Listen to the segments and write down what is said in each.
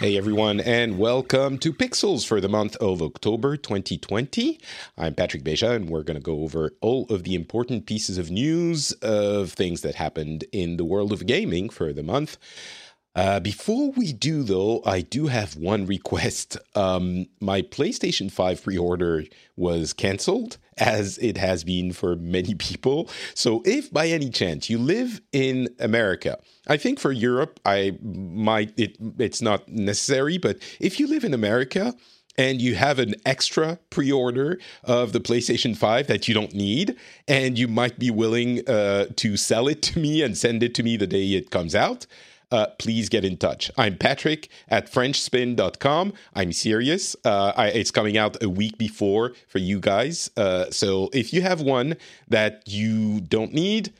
Hey everyone, and welcome to Pixels for the month of October 2020. I'm Patrick Beja, and we're going to go over all of the important pieces of news of things that happened in the world of gaming for the month. Uh, before we do, though, I do have one request. Um, my PlayStation 5 pre order was canceled, as it has been for many people. So, if by any chance you live in America, I think for Europe, I might, it, it's not necessary, but if you live in America, and you have an extra pre order of the PlayStation 5 that you don't need, and you might be willing uh, to sell it to me and send it to me the day it comes out, uh, please get in touch. I'm Patrick at FrenchSpin.com. I'm serious. Uh, I, it's coming out a week before for you guys. Uh, so if you have one that you don't need,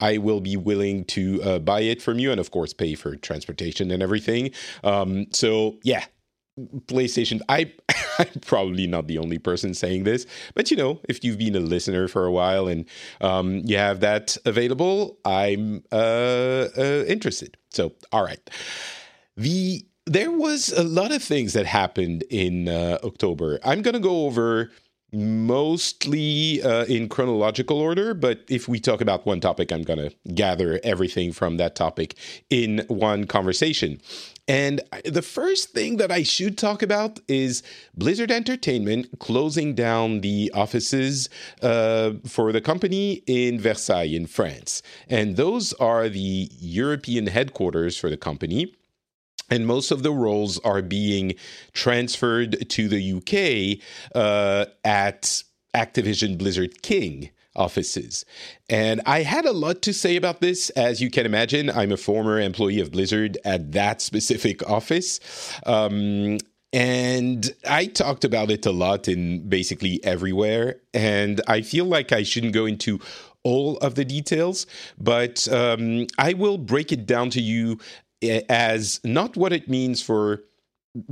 I will be willing to uh, buy it from you and, of course, pay for transportation and everything. Um, so, yeah, PlayStation. I I'm probably not the only person saying this, but you know, if you've been a listener for a while and um, you have that available, I'm uh, uh, interested. So, all right, the there was a lot of things that happened in uh, October. I'm going to go over mostly uh, in chronological order, but if we talk about one topic, I'm going to gather everything from that topic in one conversation. And the first thing that I should talk about is Blizzard Entertainment closing down the offices uh, for the company in Versailles, in France. And those are the European headquarters for the company and most of the roles are being transferred to the UK uh, at Activision Blizzard King offices. And I had a lot to say about this. As you can imagine, I'm a former employee of Blizzard at that specific office. Um, and I talked about it a lot in basically everywhere. And I feel like I shouldn't go into all of the details, but um, I will break it down to you as not what it means for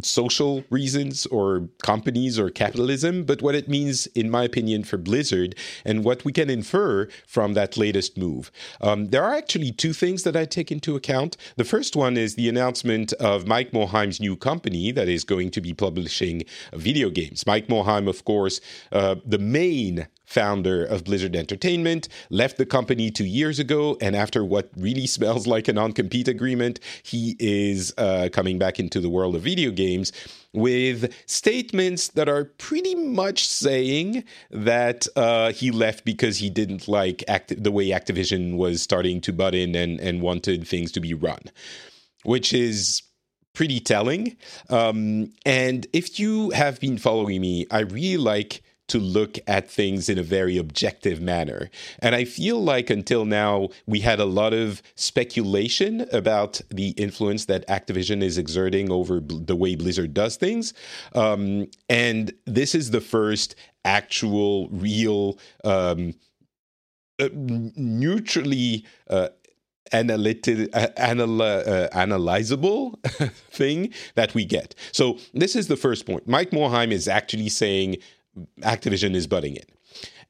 social reasons or companies or capitalism, but what it means, in my opinion, for Blizzard and what we can infer from that latest move. Um, there are actually two things that I take into account. The first one is the announcement of Mike Morhaime's new company that is going to be publishing video games. Mike Morhaime, of course, uh, the main founder of Blizzard Entertainment, left the company two years ago. And after what really smells like a non compete agreement, he is uh, coming back into the world of video games with statements that are pretty much saying that uh, he left because he didn't like the way Activision was starting to butt in and, and wanted things to be run, which is pretty telling. Um, and if you have been following me, I really like to look at things in a very objective manner. And I feel like until now, we had a lot of speculation about the influence that Activision is exerting over bl- the way Blizzard does things. Um, and this is the first actual, real, um, uh, neutrally uh, analytic, uh, anal- uh, analyzable thing that we get. So this is the first point. Mike Morhaime is actually saying Activision is butting in.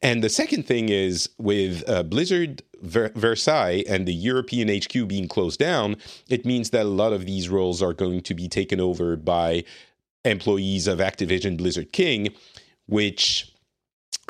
And the second thing is with uh, Blizzard Ver- Versailles and the European HQ being closed down, it means that a lot of these roles are going to be taken over by employees of Activision Blizzard King, which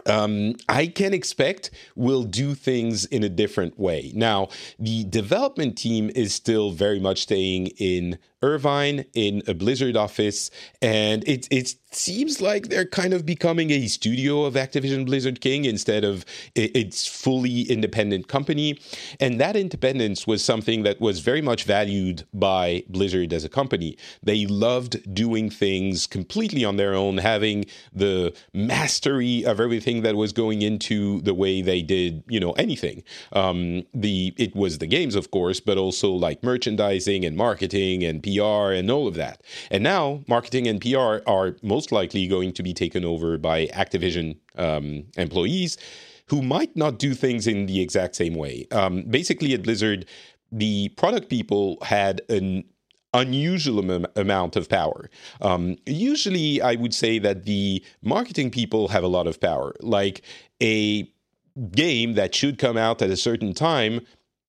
um, I can expect will do things in a different way. Now, the development team is still very much staying in Irvine in a Blizzard office, and it it seems like they're kind of becoming a studio of Activision Blizzard King instead of its fully independent company. And that independence was something that was very much valued by Blizzard as a company. They loved doing things completely on their own, having the mastery of everything that was going into the way they did, you know, anything. Um, the it was the games, of course, but also like merchandising and marketing and PR and all of that. And now marketing and PR are most likely going to be taken over by Activision um, employees who might not do things in the exact same way. Um, basically, at Blizzard, the product people had an unusual am- amount of power. Um, usually, I would say that the marketing people have a lot of power. Like a game that should come out at a certain time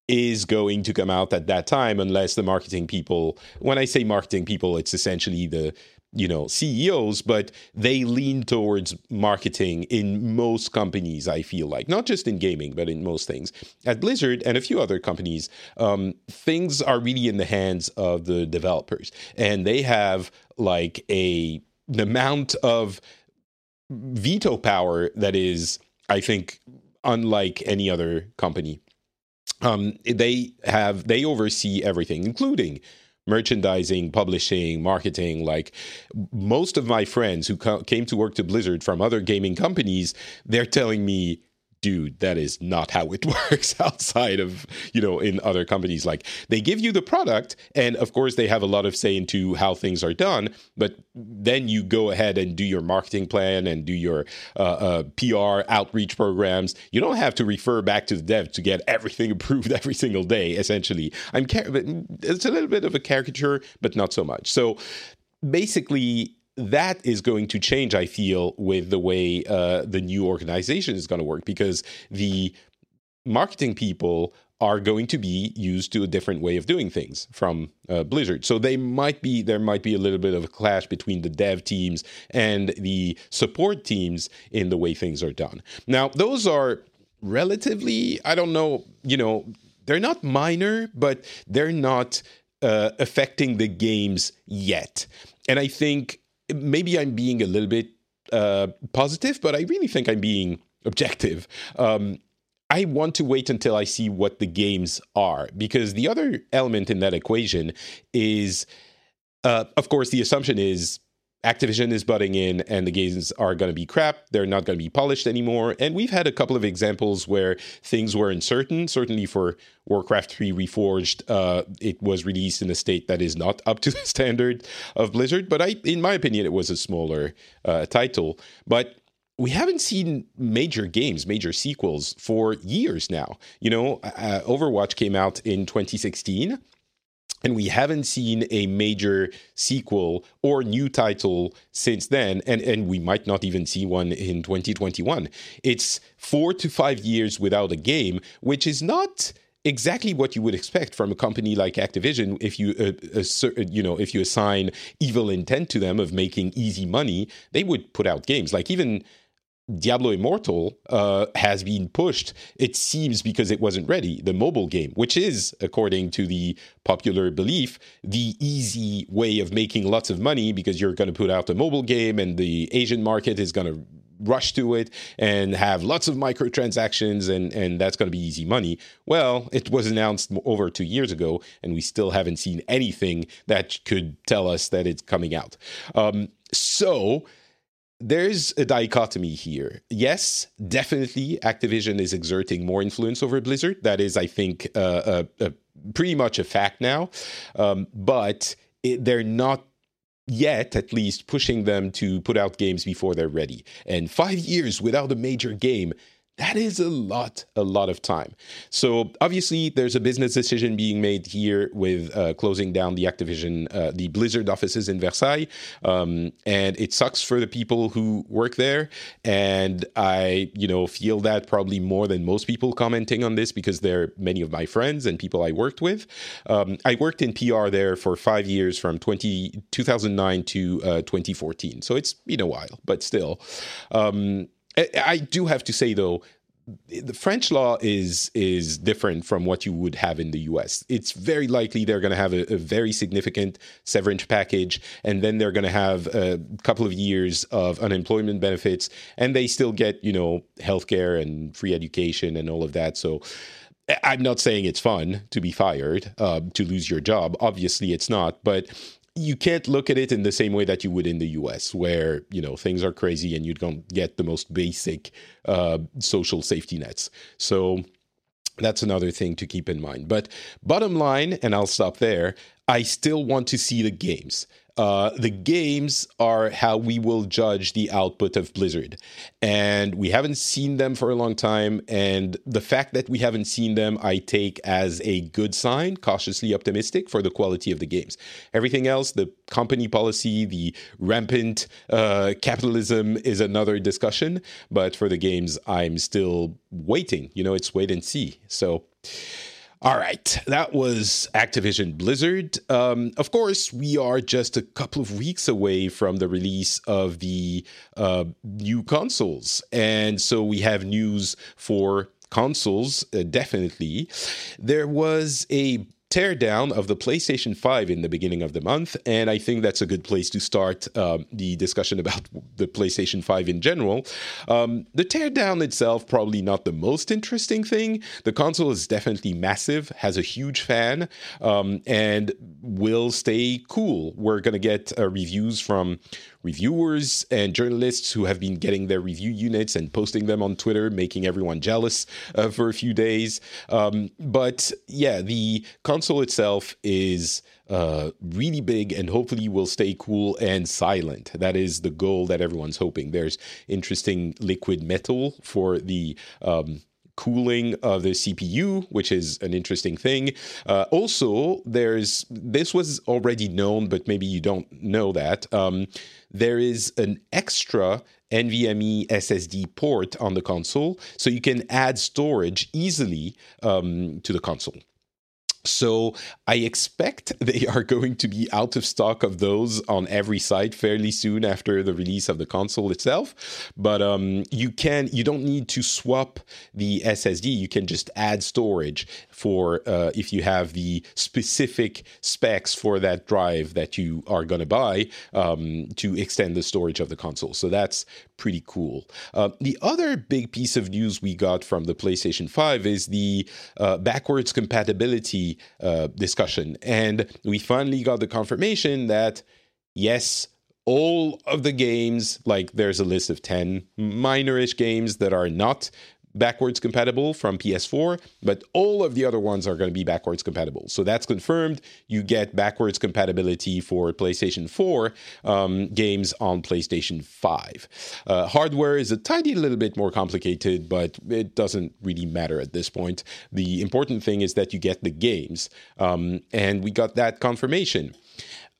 is going to come out at that time unless the marketing people when i say marketing people it's essentially the you know CEOs but they lean towards marketing in most companies I feel like. Not just in gaming but in most things. At Blizzard and a few other companies um, things are really in the hands of the developers. And they have like a an amount of veto power that is I think unlike any other company um, they have they oversee everything including merchandising, publishing, marketing. Like most of my friends who co- came to work to Blizzard from other gaming companies, they're telling me dude that is not how it works outside of you know in other companies. Like they give you the product and of course they have a lot of say into how things are done but then you go ahead and do your marketing plan and do your uh, uh, pr outreach programs. You don't have to refer back to the dev to get everything approved every single day essentially. I'm car- it's a little bit of a caricature but not so much. So basically that is going to change, I feel, with the way uh, the new organization is going to work because the marketing people are going to be used to a different way of doing things from uh, Blizzard. So they might be there might be a little bit of a clash between the dev teams and the support teams in the way things are done. Now, those are relatively I don't know, you know, they're not minor, but they're not uh, affecting the games yet. And I think maybe I'm being a little bit uh, positive, but I really think I'm being objective. Um, I want to wait until I see what the games are because the other element in that equation is, uh, of course, the assumption is Activision is butting in and the games are going to be crap. They're not going to be polished anymore. And we've had a couple of examples where things were uncertain. Certainly for Warcraft 3 Reforged, uh, it was released in a state that is not up to the standard of Blizzard. But I, in my opinion, it was a smaller uh, title. But we haven't seen major games, major sequels for years now. You know, uh, Overwatch came out in 2016 and we haven't seen a major sequel or new title since then and and we might not even see one in 2021 it's 4 to 5 years without a game which is not exactly what you would expect from a company like Activision if you uh, uh, you know if you assign evil intent to them of making easy money they would put out games. Like even Diablo Immortal uh, has been pushed, it seems, because it wasn't ready. The mobile game, which is, according to the popular belief, the easy way of making lots of money because you're going to put out a mobile game and the Asian market is going to rush to it and have lots of microtransactions and and that's going to be easy money. Well it was announced over 2 years ago and we still haven't seen anything that could tell us that it's coming out. Um, so there's a dichotomy here. Yes, definitely, Activision is exerting more influence over Blizzard. That is, I think, uh, uh, uh, pretty much a fact now. Um, but it, they're not yet, at least, pushing them to put out games before they're ready. And five years without a major game that is a lot, a lot of time. So obviously, there's a business decision being made here with uh, closing down the Activision, uh, the Blizzard offices in Versailles, um, and it sucks for the people who work there. And I, you know, feel that probably more than most people commenting on this because they're many of my friends and people I worked with. Um, I worked in PR there for five years, from 20, 2009 to uh, 2014. So it's been a while, but still. Um, I do have to say though, the French law is is different from what you would have in the U.S. It's very likely they're going to have a, a, very significant severance package, and then they're going to have a couple of years of unemployment benefits, and they still get you know healthcare and free education and all of that. So. I'm not saying it's fun to be fired, uh, to lose your job. Obviously, it's not. But you can't look at it in the same way that you would in the US, where you know things are crazy and you don't get the most basic uh, social safety nets. So that's another thing to keep in mind. But bottom line, and I'll stop there. I still want to see the games. Uh, the games are how we will judge the output of Blizzard. And we haven't seen them for a long time. And the fact that we haven't seen them, I take as a good sign, cautiously optimistic for the quality of the games. Everything else, the company policy, the rampant uh, capitalism is another discussion. But for the games, I'm still waiting. You know, it's wait and see. So. All right, that was Activision Blizzard. Um, of course, we are just a couple of weeks away from the release of the uh, new consoles. And so we have news for consoles, uh, definitely. There was a teardown of the PlayStation 5 in the beginning of the month, and I think that's a good place to start um, the discussion about the PlayStation 5 in general. Um, the teardown itself, probably not the most interesting thing. The console is definitely massive, has a huge fan, um, and will stay cool. We're going to get uh, reviews from reviewers and journalists who have been getting their review units and posting them on Twitter, making everyone jealous uh, for a few days. Um, but yeah, the console itself is uh, really big and hopefully will stay cool and silent. That is the goal that everyone's hoping. There's interesting liquid metal for the um, cooling of the CPU, which is an interesting thing. Uh, also, there's this was already known, but maybe you don't know that. Um, there is an extra NVMe SSD port on the console, so you can add storage easily um, to the console. So I expect they are going to be out of stock of those on every site fairly soon after the release of the console itself. But um, you can you don't need to swap the SSD. You can just add storage for uh, if you have the specific specs for that drive that you are going to buy um, to extend the storage of the console. So that's pretty cool. Uh, the other big piece of news we got from the PlayStation 5 is the uh, backwards compatibility uh, discussion. And we finally got the confirmation that, yes, all of the games, like there's a list of 10 minorish games that are not backwards compatible from PS4, but all of the other ones are going to be backwards compatible. So that's confirmed. You get backwards compatibility for PlayStation 4 um, games on PlayStation 5. Uh, hardware is a tiny little bit more complicated, but it doesn't really matter at this point. The important thing is that you get the games, um, and we got that confirmation.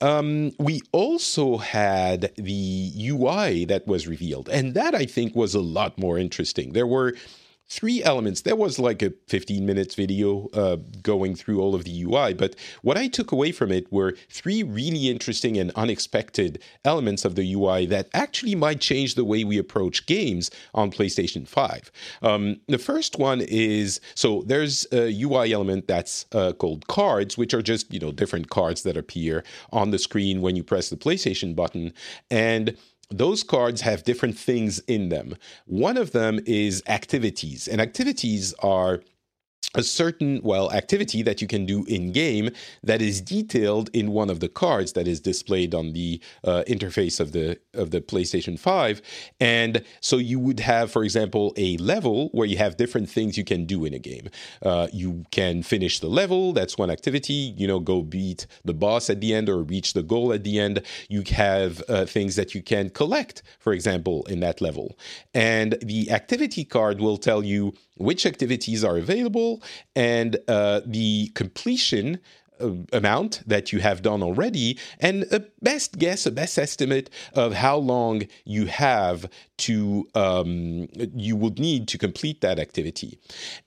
Um, we also had the UI that was revealed, and that I think was a lot more interesting. There were three elements. There was like a 15 minutes video uh, going through all of the UI, but what I took away from it were three really interesting and unexpected elements of the UI that actually might change the way we approach games on PlayStation 5. Um, the first one is so there's a UI element that's uh, called cards, which are just you know different cards that appear on the screen when you press the PlayStation button, and those cards have different things in them. One of them is activities, and activities are a certain well activity that you can do in game that is detailed in one of the cards that is displayed on the uh, interface of the of the PlayStation 5 and so you would have for example a level where you have different things you can do in a game. Uh, you can finish the level that's one activity you know go beat the boss at the end or reach the goal at the end. You have uh, things that you can collect for example in that level. And the activity card will tell you which activities are available, and uh, the completion uh, amount that you have done already and a best guess a best estimate of how long you have to um, you would need to complete that activity.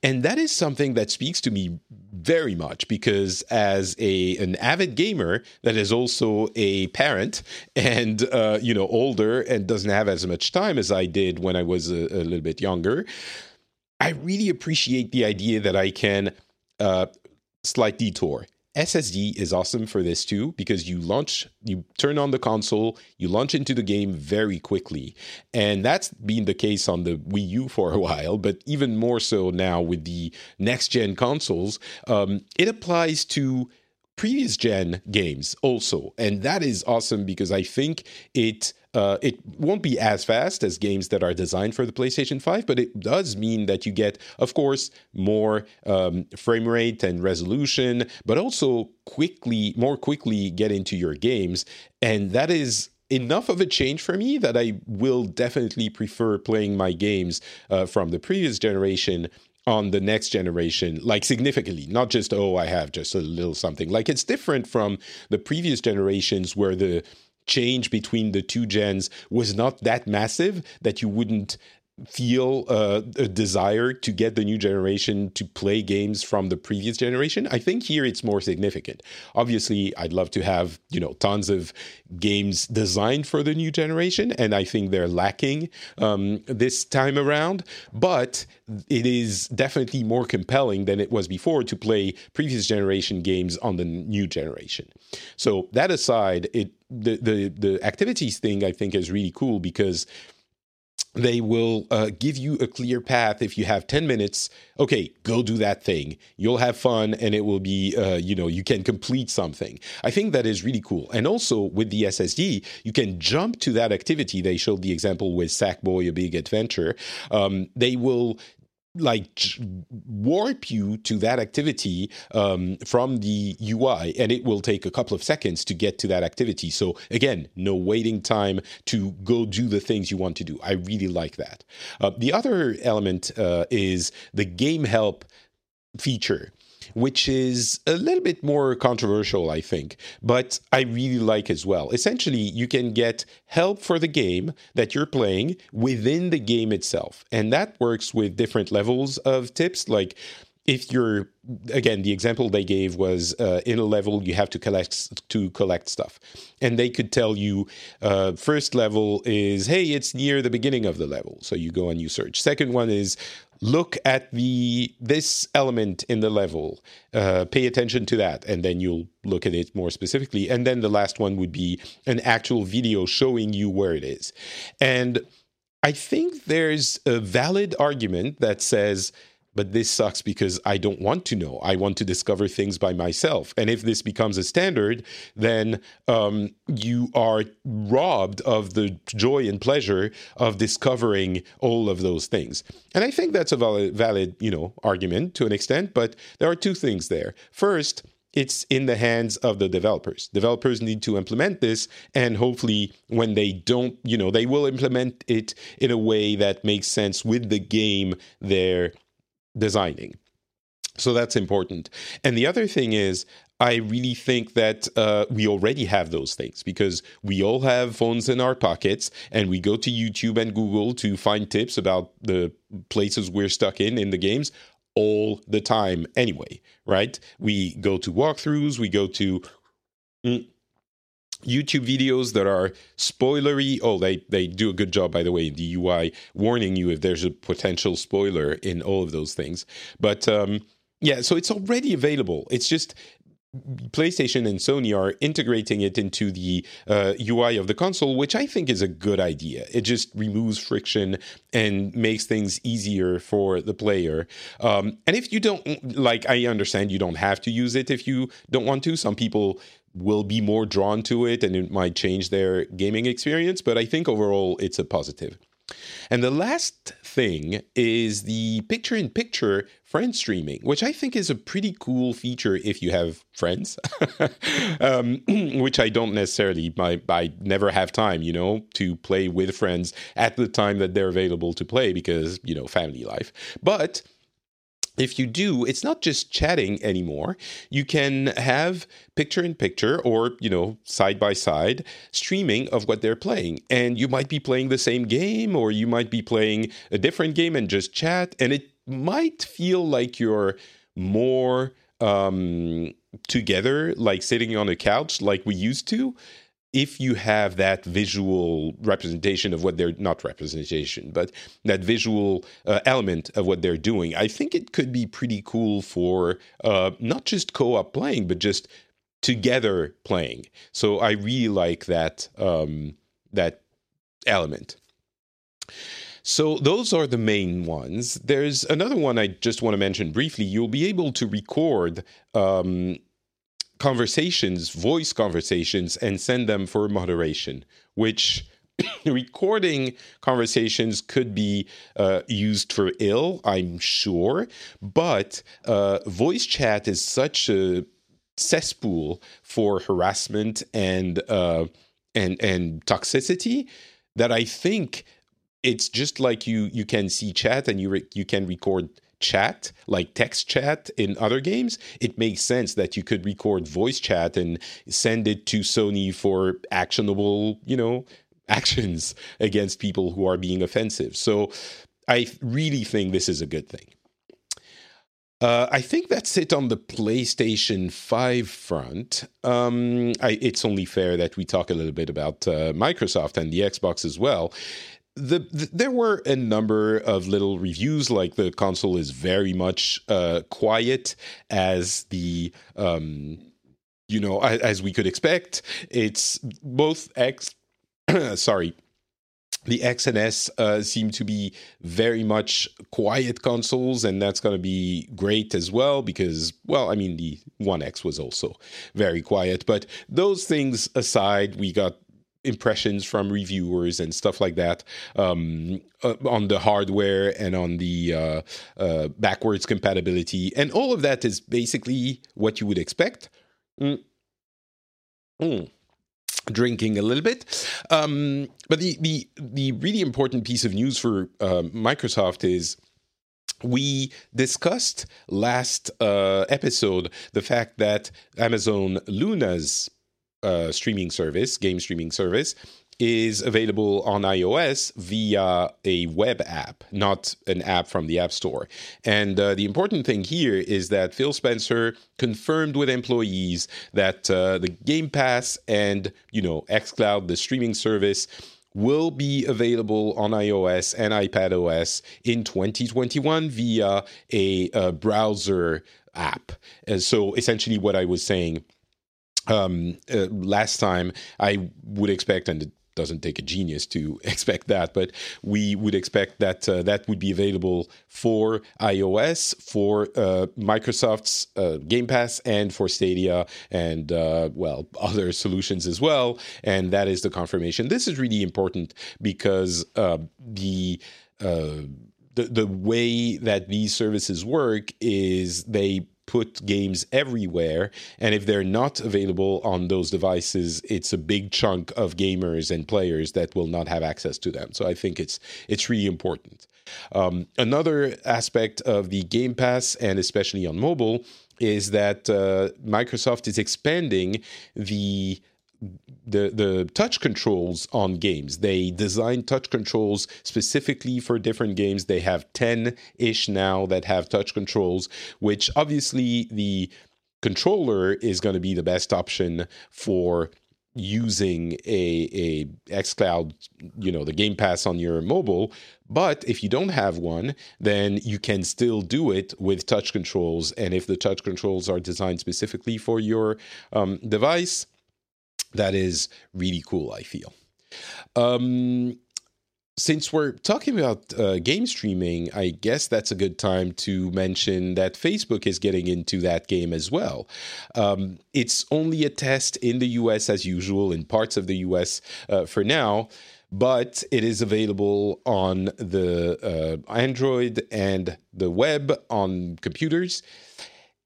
And that is something that speaks to me very much because as a an avid gamer that is also a parent and uh, you know older and doesn't have as much time as i did when i was a, a little bit younger I really appreciate the idea that I can uh, slight detour. SSD is awesome for this too because you launch, you turn on the console, you launch into the game very quickly. And that's been the case on the Wii U for a while, but even more so now with the next gen consoles. Um, it applies to previous gen games also. And that is awesome because I think it uh, it won't be as fast as games that are designed for the PlayStation 5, but it does mean that you get, of course, more um, frame rate and resolution, but also quickly, more quickly get into your games. And that is enough of a change for me that I will definitely prefer playing my games uh, from the previous generation on the next generation, like significantly, not just, oh, I have just a little something. Like it's different from the previous generations where the change between the two gens was not that massive that you wouldn't feel uh, a desire to get the new generation to play games from the previous generation. I think here it's more significant. Obviously, I'd love to have you know tons of games designed for the new generation, and I think they're lacking um, this time around. But it is definitely more compelling than it was before to play previous generation games on the new generation. So that aside, it the the the activities thing I think is really cool because they will uh, give you a clear path if you have 10 minutes. Okay go do that thing. You'll have fun and it will be uh, you know you can complete something. I think that is really cool. And also with the ssd you can jump to that activity. They showed the example with sackboy a big adventure. Um, they will like warp you to that activity um, from the UI, and it will take a couple of seconds to get to that activity. So again, no waiting time to go do the things you want to do. I really like that. Uh, the other element uh, is the game help feature which is a little bit more controversial, I think, but I really like as well. Essentially, you can get help for the game that you're playing within the game itself. And that works with different levels of tips. Like, if you're again the example they gave was uh, in a level you have to collect to collect stuff and they could tell you uh, first level is hey it's near the beginning of the level so you go and you search second one is look at the this element in the level uh, pay attention to that and then you'll look at it more specifically. And then the last one would be an actual video showing you where it is. And i think there's a valid argument that says but this sucks because I don't want to know. I want to discover things by myself. And if this becomes a standard, then um, you are robbed of the joy and pleasure of discovering all of those things. And I think that's a valid, valid, you know, argument to an extent. But there are two things there. First, it's in the hands of the developers. Developers need to implement this, and hopefully, when they don't, you know, they will implement it in a way that makes sense with the game they're designing. So that's important. And the other thing is, I really think that uh, we already have those things because we all have phones in our pockets and we go to YouTube and Google to find tips about the places we're stuck in in the games all the time anyway, right? We go to walkthroughs, we go to. Mm, YouTube videos that are spoilery. Oh, they, they do a good job, by the way, in the UI, warning you if there's a potential spoiler in all of those things. But um, yeah, so it's already available. It's just PlayStation and Sony are integrating it into the uh, UI of the console, which I think is a good idea. It just removes friction and makes things easier for the player. Um, and if you don't like, I understand you don't have to use it if you don't want to. Some people will be more drawn to it and it might change their gaming experience, but I think overall it's a positive. And the last thing is the picture in picture friend streaming, which I think is a pretty cool feature if you have friends, um, which I don't necessarily, I, I never have time, you know, to play with friends at the time that they're available to play because, you know, family life. But if you do it's not just chatting anymore. You can have picture in picture or you know side by side streaming of what they're playing. And you might be playing the same game or you might be playing a different game and just chat. And it might feel like you're more um together like sitting on a couch like we used to if you have that visual representation of what they're not representation, but that visual uh, element of what they're doing, I think it could be pretty cool for uh, not just co op playing, but just together playing. So I really like that um, that element. So those are the main ones. There's another one I just want to mention briefly. You'll be able to record um, conversations, voice conversations, and send them for moderation, which recording conversations could be uh, used for ill, I'm sure, but uh, voice chat is such a cesspool for harassment and uh, and and toxicity that I think it's just like you you can see chat and you re- you can record chat, like text chat in other games, it makes sense that you could record voice chat and send it to Sony for actionable, you know, actions against people who are being offensive. So I really think this is a good thing. Uh, I think that's it on the PlayStation 5 front. Um, I, it's only fair that we talk a little bit about uh, Microsoft and the Xbox as well. The, the, there were a number of little reviews, like the console is very much uh, quiet as the. Um, you know, as, as, we could expect, it's both X. sorry, the X and S uh, seem to be very much quiet consoles, and that's going to be great as well because, well, I mean, the One X was also very quiet. But those things aside, we got impressions from reviewers and stuff like that um, uh, on the hardware and on the uh, uh, backwards compatibility, and all of that is basically what you would expect. Mm. Mm drinking a little bit. Um, but the, the the really important piece of news for uh, Microsoft is we discussed last uh, episode the fact that Amazon Luna's uh, streaming service, game streaming service, is available on iOS via a web app, not an app from the App Store. And uh, the important thing here is that Phil Spencer confirmed with employees that uh, the Game Pass and, you know, xCloud, the streaming service, will be available on iOS and iPadOS in 2021 via a, a browser app. And so essentially what I was saying um, uh, last time, I would expect, and it doesn't take a genius to expect that, but we would expect that uh, that would be available for iOS, for uh, Microsoft's uh, Game Pass, and for Stadia, and uh, well, other solutions as well. And that is the confirmation. This is really important because uh, the the, the way that these services work is they put games everywhere. And if they're not available on those devices, it's a big chunk of gamers and players that will not have access to them. So I think it's it's really important. Um, another aspect of the Game Pass, and especially on mobile, is that uh, Microsoft is expanding the the the touch controls on games. They design touch controls specifically for different games. They have 10 ish now that have touch controls, which obviously the controller is going to be the best option for using a a xCloud, you know, the Game Pass on your mobile. But if you don't have one, then you can still do it with touch controls. And if the touch controls are designed specifically for your um, device, that is really cool, I feel. Um, since we're talking about uh, game streaming, I guess that's a good time to mention that Facebook is getting into that game as well. Um, it's only a test in the US as usual, in parts of the US uh, for now, but it is available on the uh, Android and the web on computers.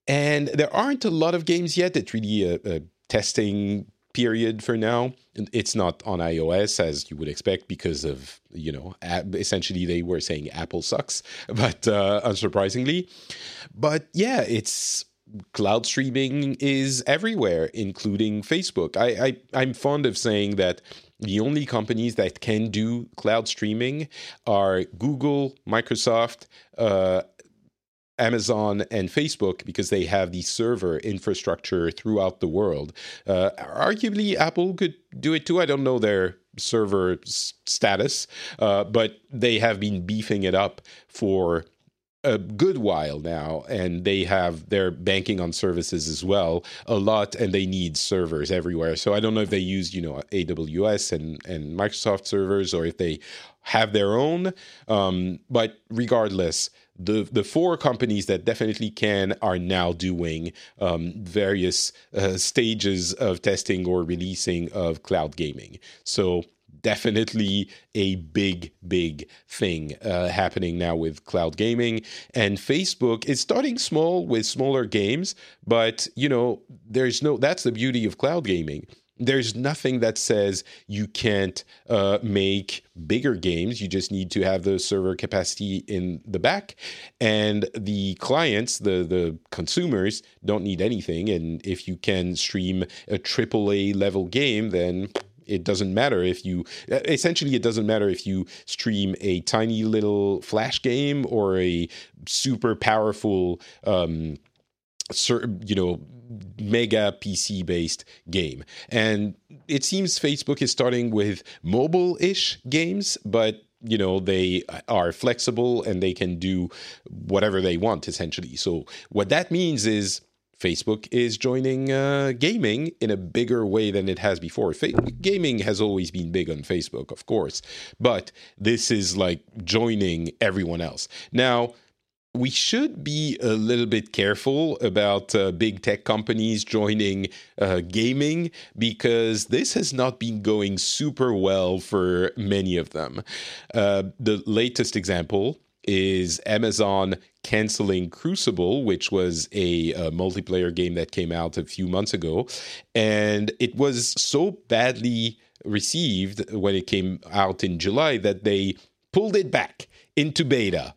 And there aren't a lot of games yet. It's really a, a testing period for now. It's not on iOS as you would expect because of, you know, essentially they were saying Apple sucks, but uh, unsurprisingly. But yeah, it's cloud streaming is everywhere, including Facebook. I, I I'm fond of saying that the only companies that can do cloud streaming are Google, Microsoft, uh, Amazon and Facebook because they have the server infrastructure throughout the world. Uh, arguably, Apple could do it too. I don't know their server s- status, uh, but they have been beefing it up for a good while now and they have they're banking on services as well a lot and they need servers everywhere so i don't know if they use you know aws and and microsoft servers or if they have their own um, but regardless the the four companies that definitely can are now doing um, various uh, stages of testing or releasing of cloud gaming. So definitely a big big thing uh, happening now with cloud gaming and facebook is starting small with smaller games but you know there's no that's the beauty of cloud gaming there's nothing that says you can't uh, make bigger games. You just need to have the server capacity in the back, and the clients, the the consumers, don't need anything. And if you can stream a AAA level game, then It doesn't matter if you, essentially, it doesn't matter if you stream a tiny little Flash game or a super powerful, um, you know, mega PC based game. And it seems Facebook is starting with mobile ish games, but you know they are flexible and they can do whatever they want essentially. So what that means is facebook is joining uh, gaming in a bigger way than it has before. Fa- gaming has always been big on facebook of course but this is like joining everyone else. Now we should be a little bit careful about uh, big tech companies joining uh, gaming because this has not been going super well for many of them. Uh, the latest example is Amazon canceling Crucible, which was a, a, multiplayer game that came out a few months ago. And it was so badly received when it came out in July that they pulled it back into beta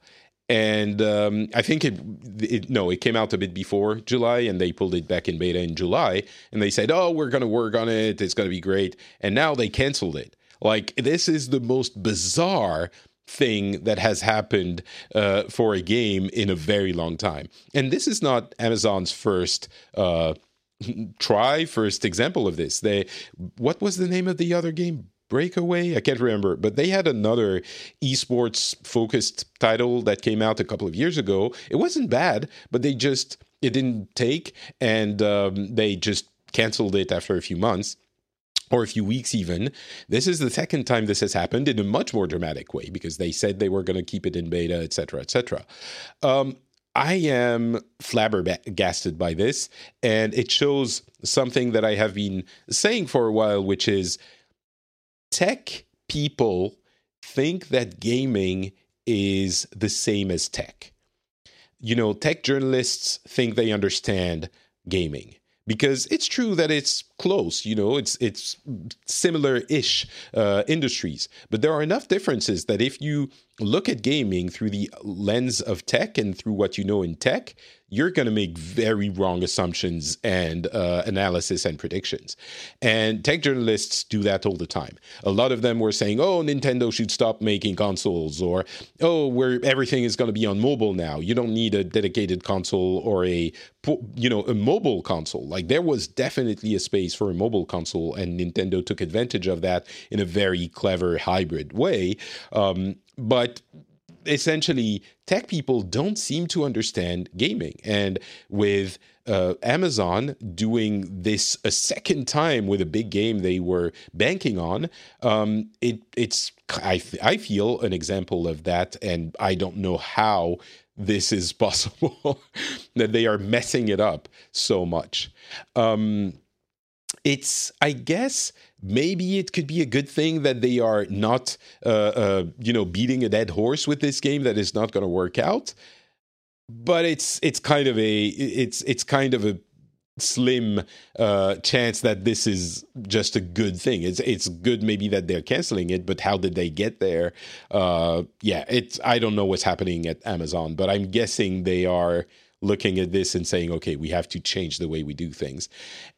and um, I think it, it, no, it came out a bit before July, and they pulled it back in beta in July, and they said, "Oh, we're going to work on it. It's going to be great," and now they canceled it. Like this is the most bizarre thing that has happened uh, for a game in a very long time, and this is not Amazon's first. Uh, try first example of this they what was the name of the other game Breakaway. I can't remember, but they had another esports focused title that came out a couple of years ago. It wasn't bad, but they just it didn't take, and um, they just canceled it after a few months or a few weeks even. This is the second time this has happened in a much more dramatic way because they said they were going to keep it in beta, etc., etc. Um, I am flabbergasted by this, and it shows something that I have been saying for a while, which is tech people think that gaming is the same as tech. You know, tech journalists think they understand gaming because it's true that it's close you know it's it's similar-ish uh, industries but there are enough differences that if you look at gaming through the lens of tech and through what you know in tech you're going to make very wrong assumptions and uh, analysis and predictions. And tech journalists do that all the time. A lot of them were saying, "Oh, Nintendo should stop making consoles," or "Oh, where everything is going to be on mobile now. You don't need a dedicated console or a you know a mobile console." Like there was definitely a space for a mobile console, and Nintendo took advantage of that in a very clever hybrid way. Um, but essentially tech people don't seem to understand gaming and with uh, amazon doing this a second time with a big game they were banking on um, it, it's I, I feel an example of that and i don't know how this is possible that they are messing it up so much um, it's i guess maybe it could be a good thing that they are not, uh, uh, you know, beating a dead horse with this game that is not going to work out. But it's it's kind of a it's it's kind of a slim uh, chance that this is just a good thing. It's it's good maybe that they're canceling it, but how did they get there? Uh, yeah, it's I don't know what's happening at Amazon, but I'm guessing they are looking at this and saying, okay, we have to change the way we do things.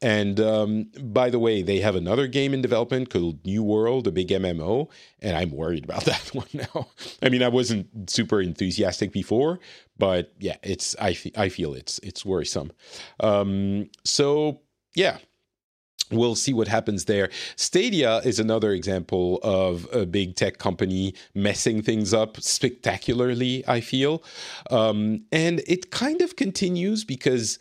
And um, by the way, they have another game in development called New World, a big MMO, and I'm worried about that one now. I mean, I wasn't super enthusiastic before, but yeah, it's I, I feel it's it's worrisome. Um, so yeah, we'll see what happens there. Stadia is another example of a big tech company messing things up spectacularly, I feel. Um, and it kind of continues because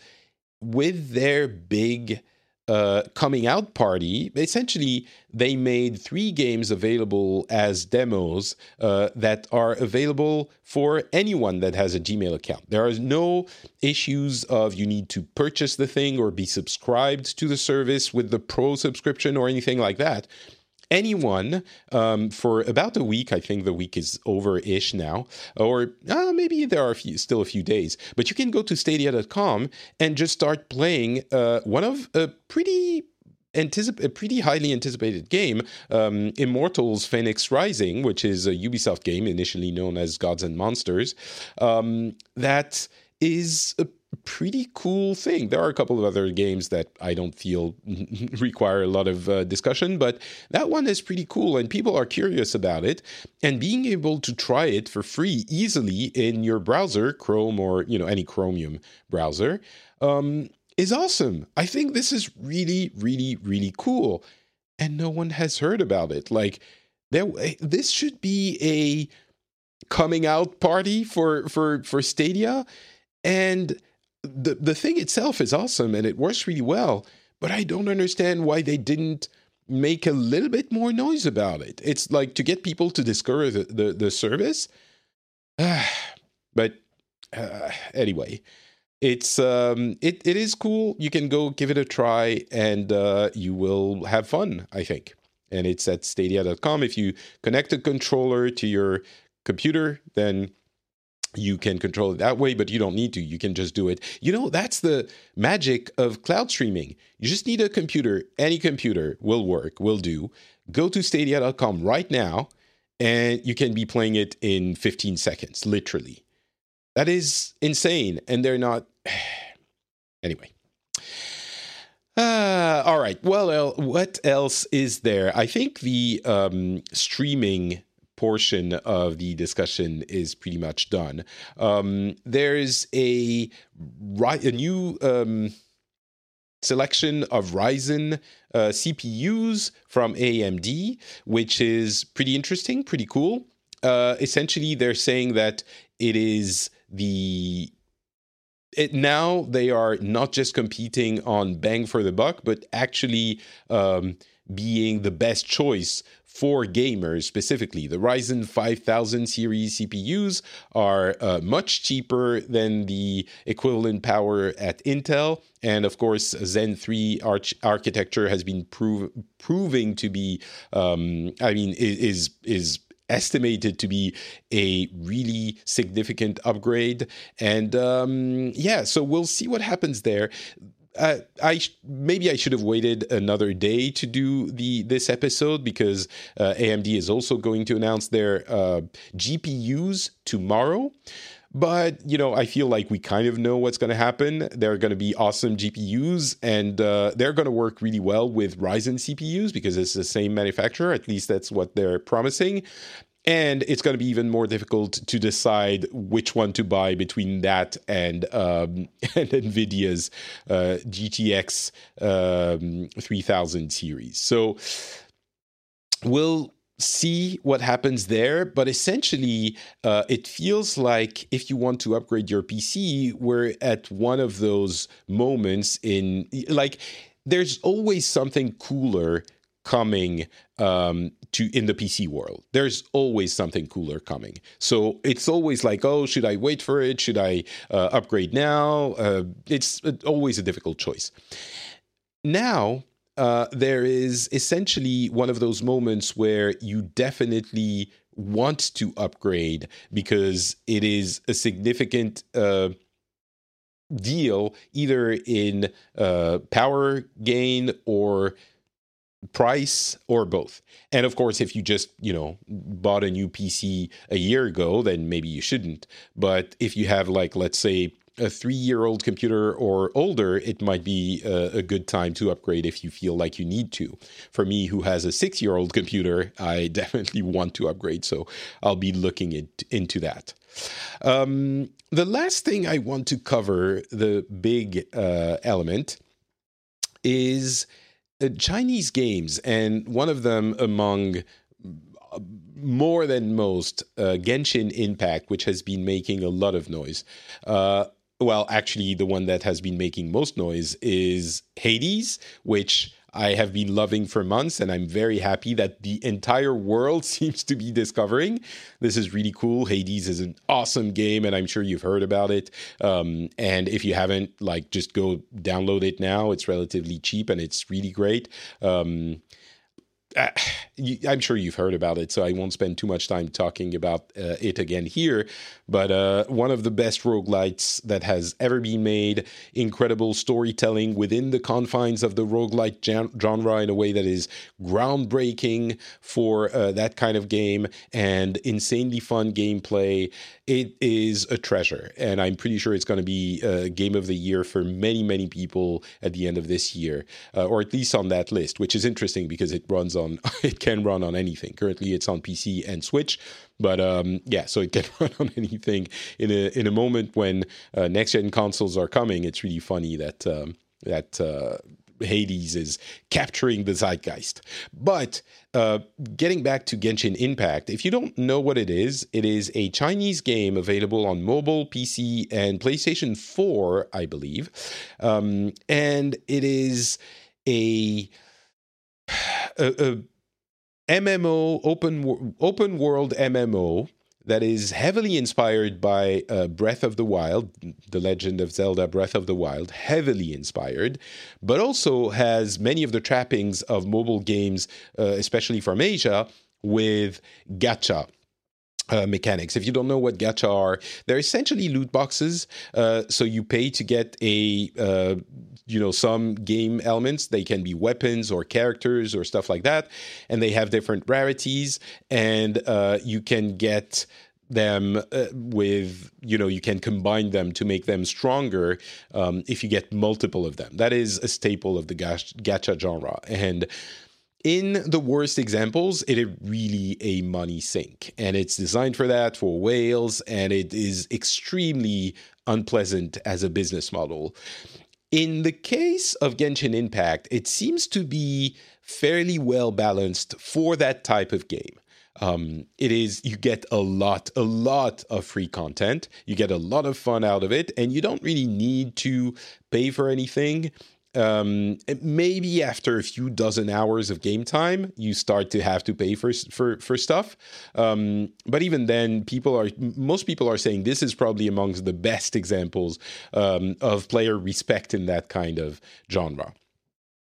with their big uh, coming out party, essentially they made three games available as demos uh, that are available for anyone that has a Gmail account. There are no issues of you need to purchase the thing or be subscribed to the service with the pro subscription or anything like that anyone um, for about a week. I think the week is over ish now, or uh, maybe there are a few, still a few days. But you can go to stadia.com and just start playing uh, one of a pretty Anticip- a pretty highly anticipated game, um, Immortals Phoenix Rising, which is a Ubisoft game initially known as Gods and Monsters, um, that is a pretty cool thing. There are a couple of other games that I don't feel require a lot of uh, discussion, but that one is pretty cool and people are curious about it. And being able to try it for free easily in your browser, Chrome or you know any Chromium browser, um, is awesome. I think this is really, really, really cool, and no one has heard about it. Like there, this should be a coming out party for for for Stadia, and the the thing itself is awesome and it works really well, but I don't understand why they didn't make a little bit more noise about it. It's like to get people to discover the the, the service. but uh, anyway, it's um it it is cool. You can go give it a try and uh, you will have fun, I think. And it's at stadia.com. If you connect a controller to your computer, then you can control it that way, but you don't need to. You can just do it. You know, that's the magic of cloud streaming. You just need a computer. Any computer will work, will do. Go to stadia.com right now, and you can be playing it in 15 seconds, literally. That is insane. And they're not. anyway. Uh, all right. Well, what else is there? I think the um, streaming portion of the discussion is pretty much done. Um, there's a, a new um, selection of Ryzen uh, CPUs from AMD, which is pretty interesting, pretty cool. Uh, essentially, they're saying that it is the it, now they are not just competing on bang for the buck, but actually um, being the best choice for gamers specifically. The Ryzen 5000 series CPUs are uh, much cheaper than the equivalent power at Intel. And of course, Zen 3 arch- architecture has been prov- proving to be, um, I mean, is, is estimated to be a really significant upgrade. And um, yeah, so we'll see what happens there I maybe I should have waited another day to do the this episode because uh, AMD is also going to announce their uh, GPUs tomorrow. But you know, I feel like we kind of know what's going to happen. They're going to be awesome GPUs, and uh, they're going to work really well with Ryzen CPUs because it's the same manufacturer. At least that's what they're promising and it's going to be even more difficult to decide which one to buy between that and um, and Nvidia's uh, GTX um, 3000 series. So we'll see what happens there. But essentially, uh, it feels like if you want to upgrade your PC, we're at one of those moments in like. There's always something cooler coming um, to in the PC world. There's always something cooler coming. So it's always like, oh, should I wait for it? Should I uh, upgrade now? Uh, it's always a difficult choice. Now uh, there is essentially one of those moments where you definitely want to upgrade because it is a significant uh, deal either in uh, power gain or price or both. And of course, if you just, you know, bought a new PC a year ago, then maybe you shouldn't. But if you have, like, let's say, a three year old computer or older, it might be a, a, good time to upgrade if you feel like you need to. For me, who has a six year old computer, I definitely want to upgrade. So I'll be looking it, into that. Um, the last thing I want to cover, the big uh, element, is Chinese games, and one of them among more than most, uh, Genshin Impact, which has been making a lot of noise. Uh, well, actually, the one that has been making most noise is Hades, which I have been loving for months, and I'm very happy that the entire world seems to be discovering. This is really cool. Hades is an awesome game, and I'm sure you've heard about it. Um, and if you haven't, like, just go download it now. It's relatively cheap and it's really great. Um, I'm sure you've heard about it, so I won't spend too much time talking about uh, it again here. But uh, one of the best roguelites that has ever been made, incredible storytelling within the confines of the roguelite genre in a way that is groundbreaking for uh, that kind of game and insanely fun gameplay. It is a treasure, and I'm pretty sure it's going to be a game of the year for many, many people at the end of this year, uh, or at least on that list, which is interesting because it runs on it can run on anything. Currently, it's on PC and Switch, but um, yeah, so it can run on anything. In a in a moment when uh, next gen consoles are coming, it's really funny that um, that. Uh, Hades is capturing the zeitgeist. But uh, getting back to Genshin Impact, if you don't know what it is, it is a Chinese game available on mobile, PC, and PlayStation 4, I believe. Um, and it is a a, MMO open open world MMO that is heavily inspired by uh, Breath of the Wild, The Legend of Zelda Breath of the Wild, heavily inspired, but also has many of the trappings of mobile games, uh, especially from Asia, with gacha uh, mechanics. If you don't know what gacha are, they're essentially loot boxes. Uh, so you pay to get a, uh, you know, some game elements. They can be weapons or characters or stuff like that, and they have different rarities, and uh, you can get them uh, with you know you can combine them to make them stronger um, if you get multiple of them that is a staple of the gacha genre and in the worst examples, it is really a money sink. And it's designed for that, for whales, and it is extremely unpleasant as a business model. In the case of Genshin Impact, it seems to be fairly well balanced for that type of game. Um, it is you get a lot a lot of free content you get a lot of fun out of it and you don't really need to pay for anything um, maybe after a few dozen hours of game time, you start to have to pay for for for stuff. Um, but even then, people are most people are saying this is probably amongst the best examples um, of player respect in that kind of genre.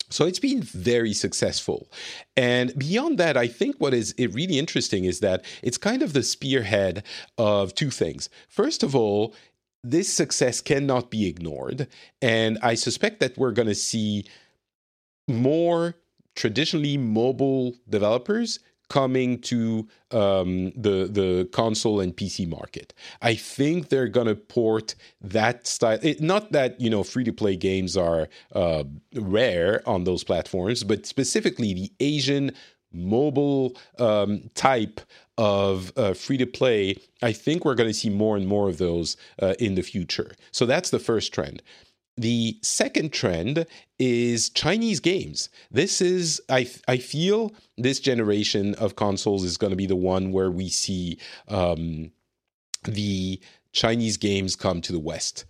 So it's been very successful. And beyond that, I think what is really interesting is that it's kind of the spearhead of two things. First of all, this success cannot be ignored. And I suspect that we're going to see more traditionally mobile developers coming to um, the the console and PC market. I think they're gonna port that style. It, not that you know free to play games are uh, rare on those platforms, but specifically the Asian mobile um, type of uh, free to play, I think we're going to see more and more of those uh, in the future. So that's the first trend. The second trend is Chinese games. This is, I, I feel, this generation of consoles is going to be the one where we see um, the Chinese games come to the West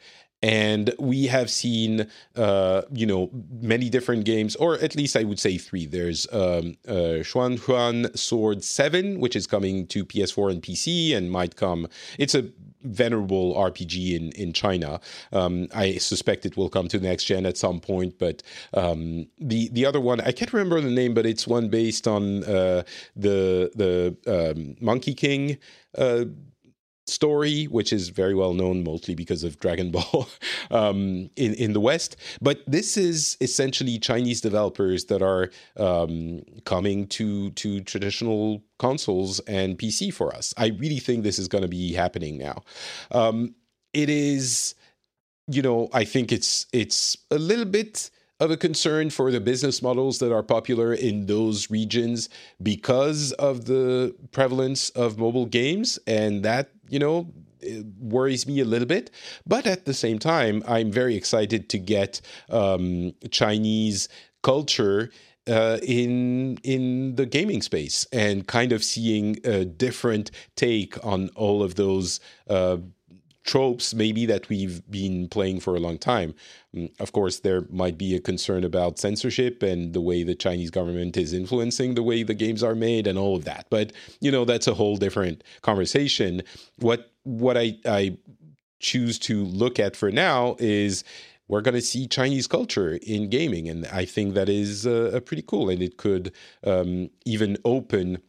and we have seen uh, you know many different games or at least i would say three. There's um, uh, huan sword 7 which is coming to ps4 and pc and might come. It's a venerable rpg in, in china. Um, i suspect it will come to next gen at some point but um, the the other one i can't remember the name but it's one based on uh, the the um, monkey king uh, story, which is very well known mostly because of Dragon Ball um, in in the West. But this is essentially Chinese developers that are um, coming to to traditional consoles and PC for us. I really think this is going to be happening now. Um, it is, you know, I think it's it's a little bit of a concern for the business models that are popular in those regions because of the prevalence of mobile games and that you know worries me a little bit but at the same time i'm very excited to get um, chinese culture uh, in in the gaming space and kind of seeing a different take on all of those uh, tropes maybe that we've been playing for a long time. Mm, of course, there might be a concern about censorship and the way the Chinese government is influencing the way the games are made and all of that. But you know, that's a whole different conversation. What what I I choose to look at for now is we're going to see Chinese culture in gaming, and I think that is uh, pretty cool, and it could um, even open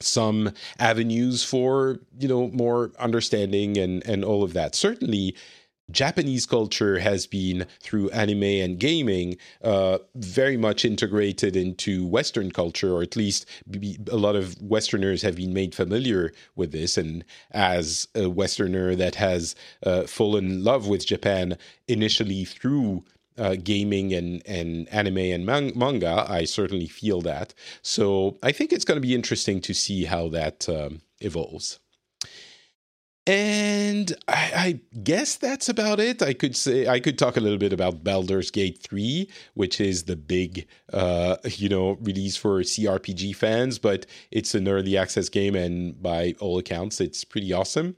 some avenues for you know more understanding and and all of that. Certainly, Japanese culture has been through anime and gaming uh, very much integrated into Western culture, or at least a lot of Westerners have been made familiar with this. And as a Westerner that has uh, fallen in love with Japan initially through uh, gaming and, and anime and man- manga, I certainly feel that. So I think it's going to be interesting to see how that um, evolves. And I, I, guess that's about it. I could say I could talk a little bit about Baldur's Gate 3, which is the big, uh, you know, release for CRPG fans, but it's an early access game, and by all accounts, it's pretty awesome.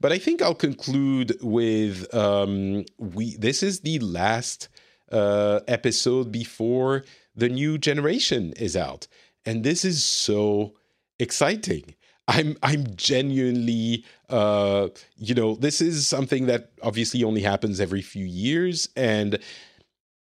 But I think I'll conclude with um, we. This is the last uh, episode before the new generation is out, and this is so exciting I'm I'm genuinely uh you know this is something that obviously only happens every few years and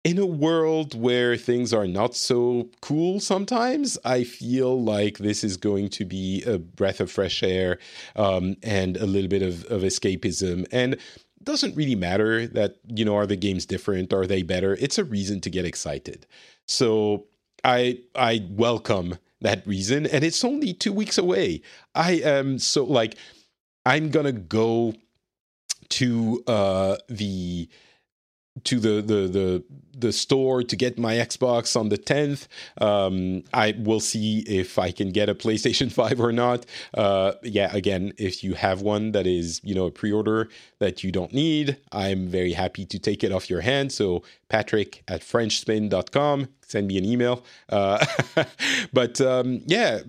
in a world where things are not so cool sometimes, I feel like this is going to be a breath of fresh air um, and a little bit of, of escapism. And doesn't really matter that, you know, are the games different? Are they better? It's a reason to get excited. So I I welcome that reason, and it's only two weeks away. I am so like I'm gonna go to uh the to the the the the store to get my Xbox on the 10th. Um, I will see if I can get a PlayStation 5 or not. Uh, yeah, again, if you have one that is you know a pre-order that you don't need, I'm very happy to take it off your hand. So Patrick at FrenchSpin.com, send me an email. Uh, but um, yeah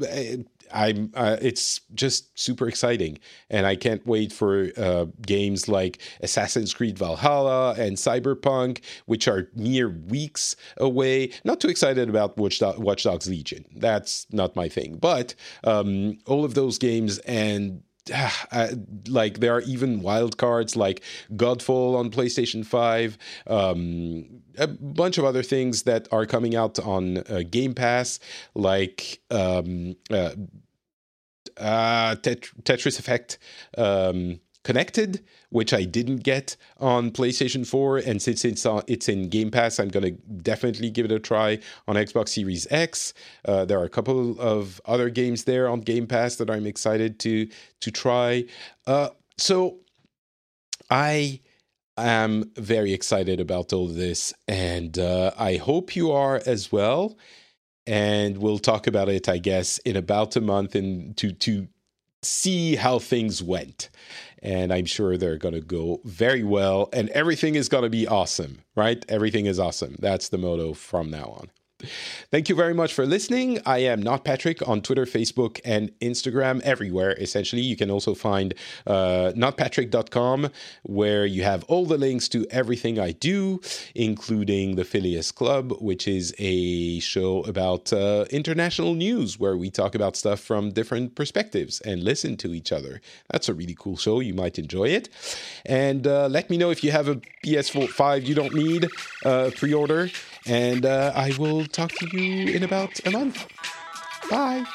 I'm uh, it's just super exciting, and I can't wait for uh, games like Assassin's Creed Valhalla and Cyberpunk, which are mere weeks away. Not too excited about Watch, Do- Watch Dogs Legion. That's not my thing, but um, all of those games and uh, like there are even wild cards like Godfall on PlayStation 5, um, a bunch of other things that are coming out on uh, Game Pass, like um, uh, uh, Tet- Tetris Effect um, Connected, which I didn't get on PlayStation 4. And since it's, on, it's in Game Pass, I'm going to definitely give it a try on Xbox Series X. Uh, there are a couple of other games there on Game Pass that I'm excited to, to try. Uh, so I am very excited about all this, and uh, I hope you are as well and we'll talk about it, I guess, in about a month and to to see how things went. And I'm sure they're going to go very well, and everything is going to be awesome, right? Everything is awesome. That's the motto from now on. Thank you very much for listening. I am not Patrick on Twitter, Facebook, and Instagram, everywhere. Essentially, you can also find uh, notpatrick.com, where you have all the links to everything I do, including the Phileas Club, which is a show about uh, international news where we talk about stuff from different perspectives and listen to each other. That's a really cool show. You might enjoy it. And uh, let me know if you have a PS5 you don't need uh, pre order and uh, I will talk to you in about a month. Bye.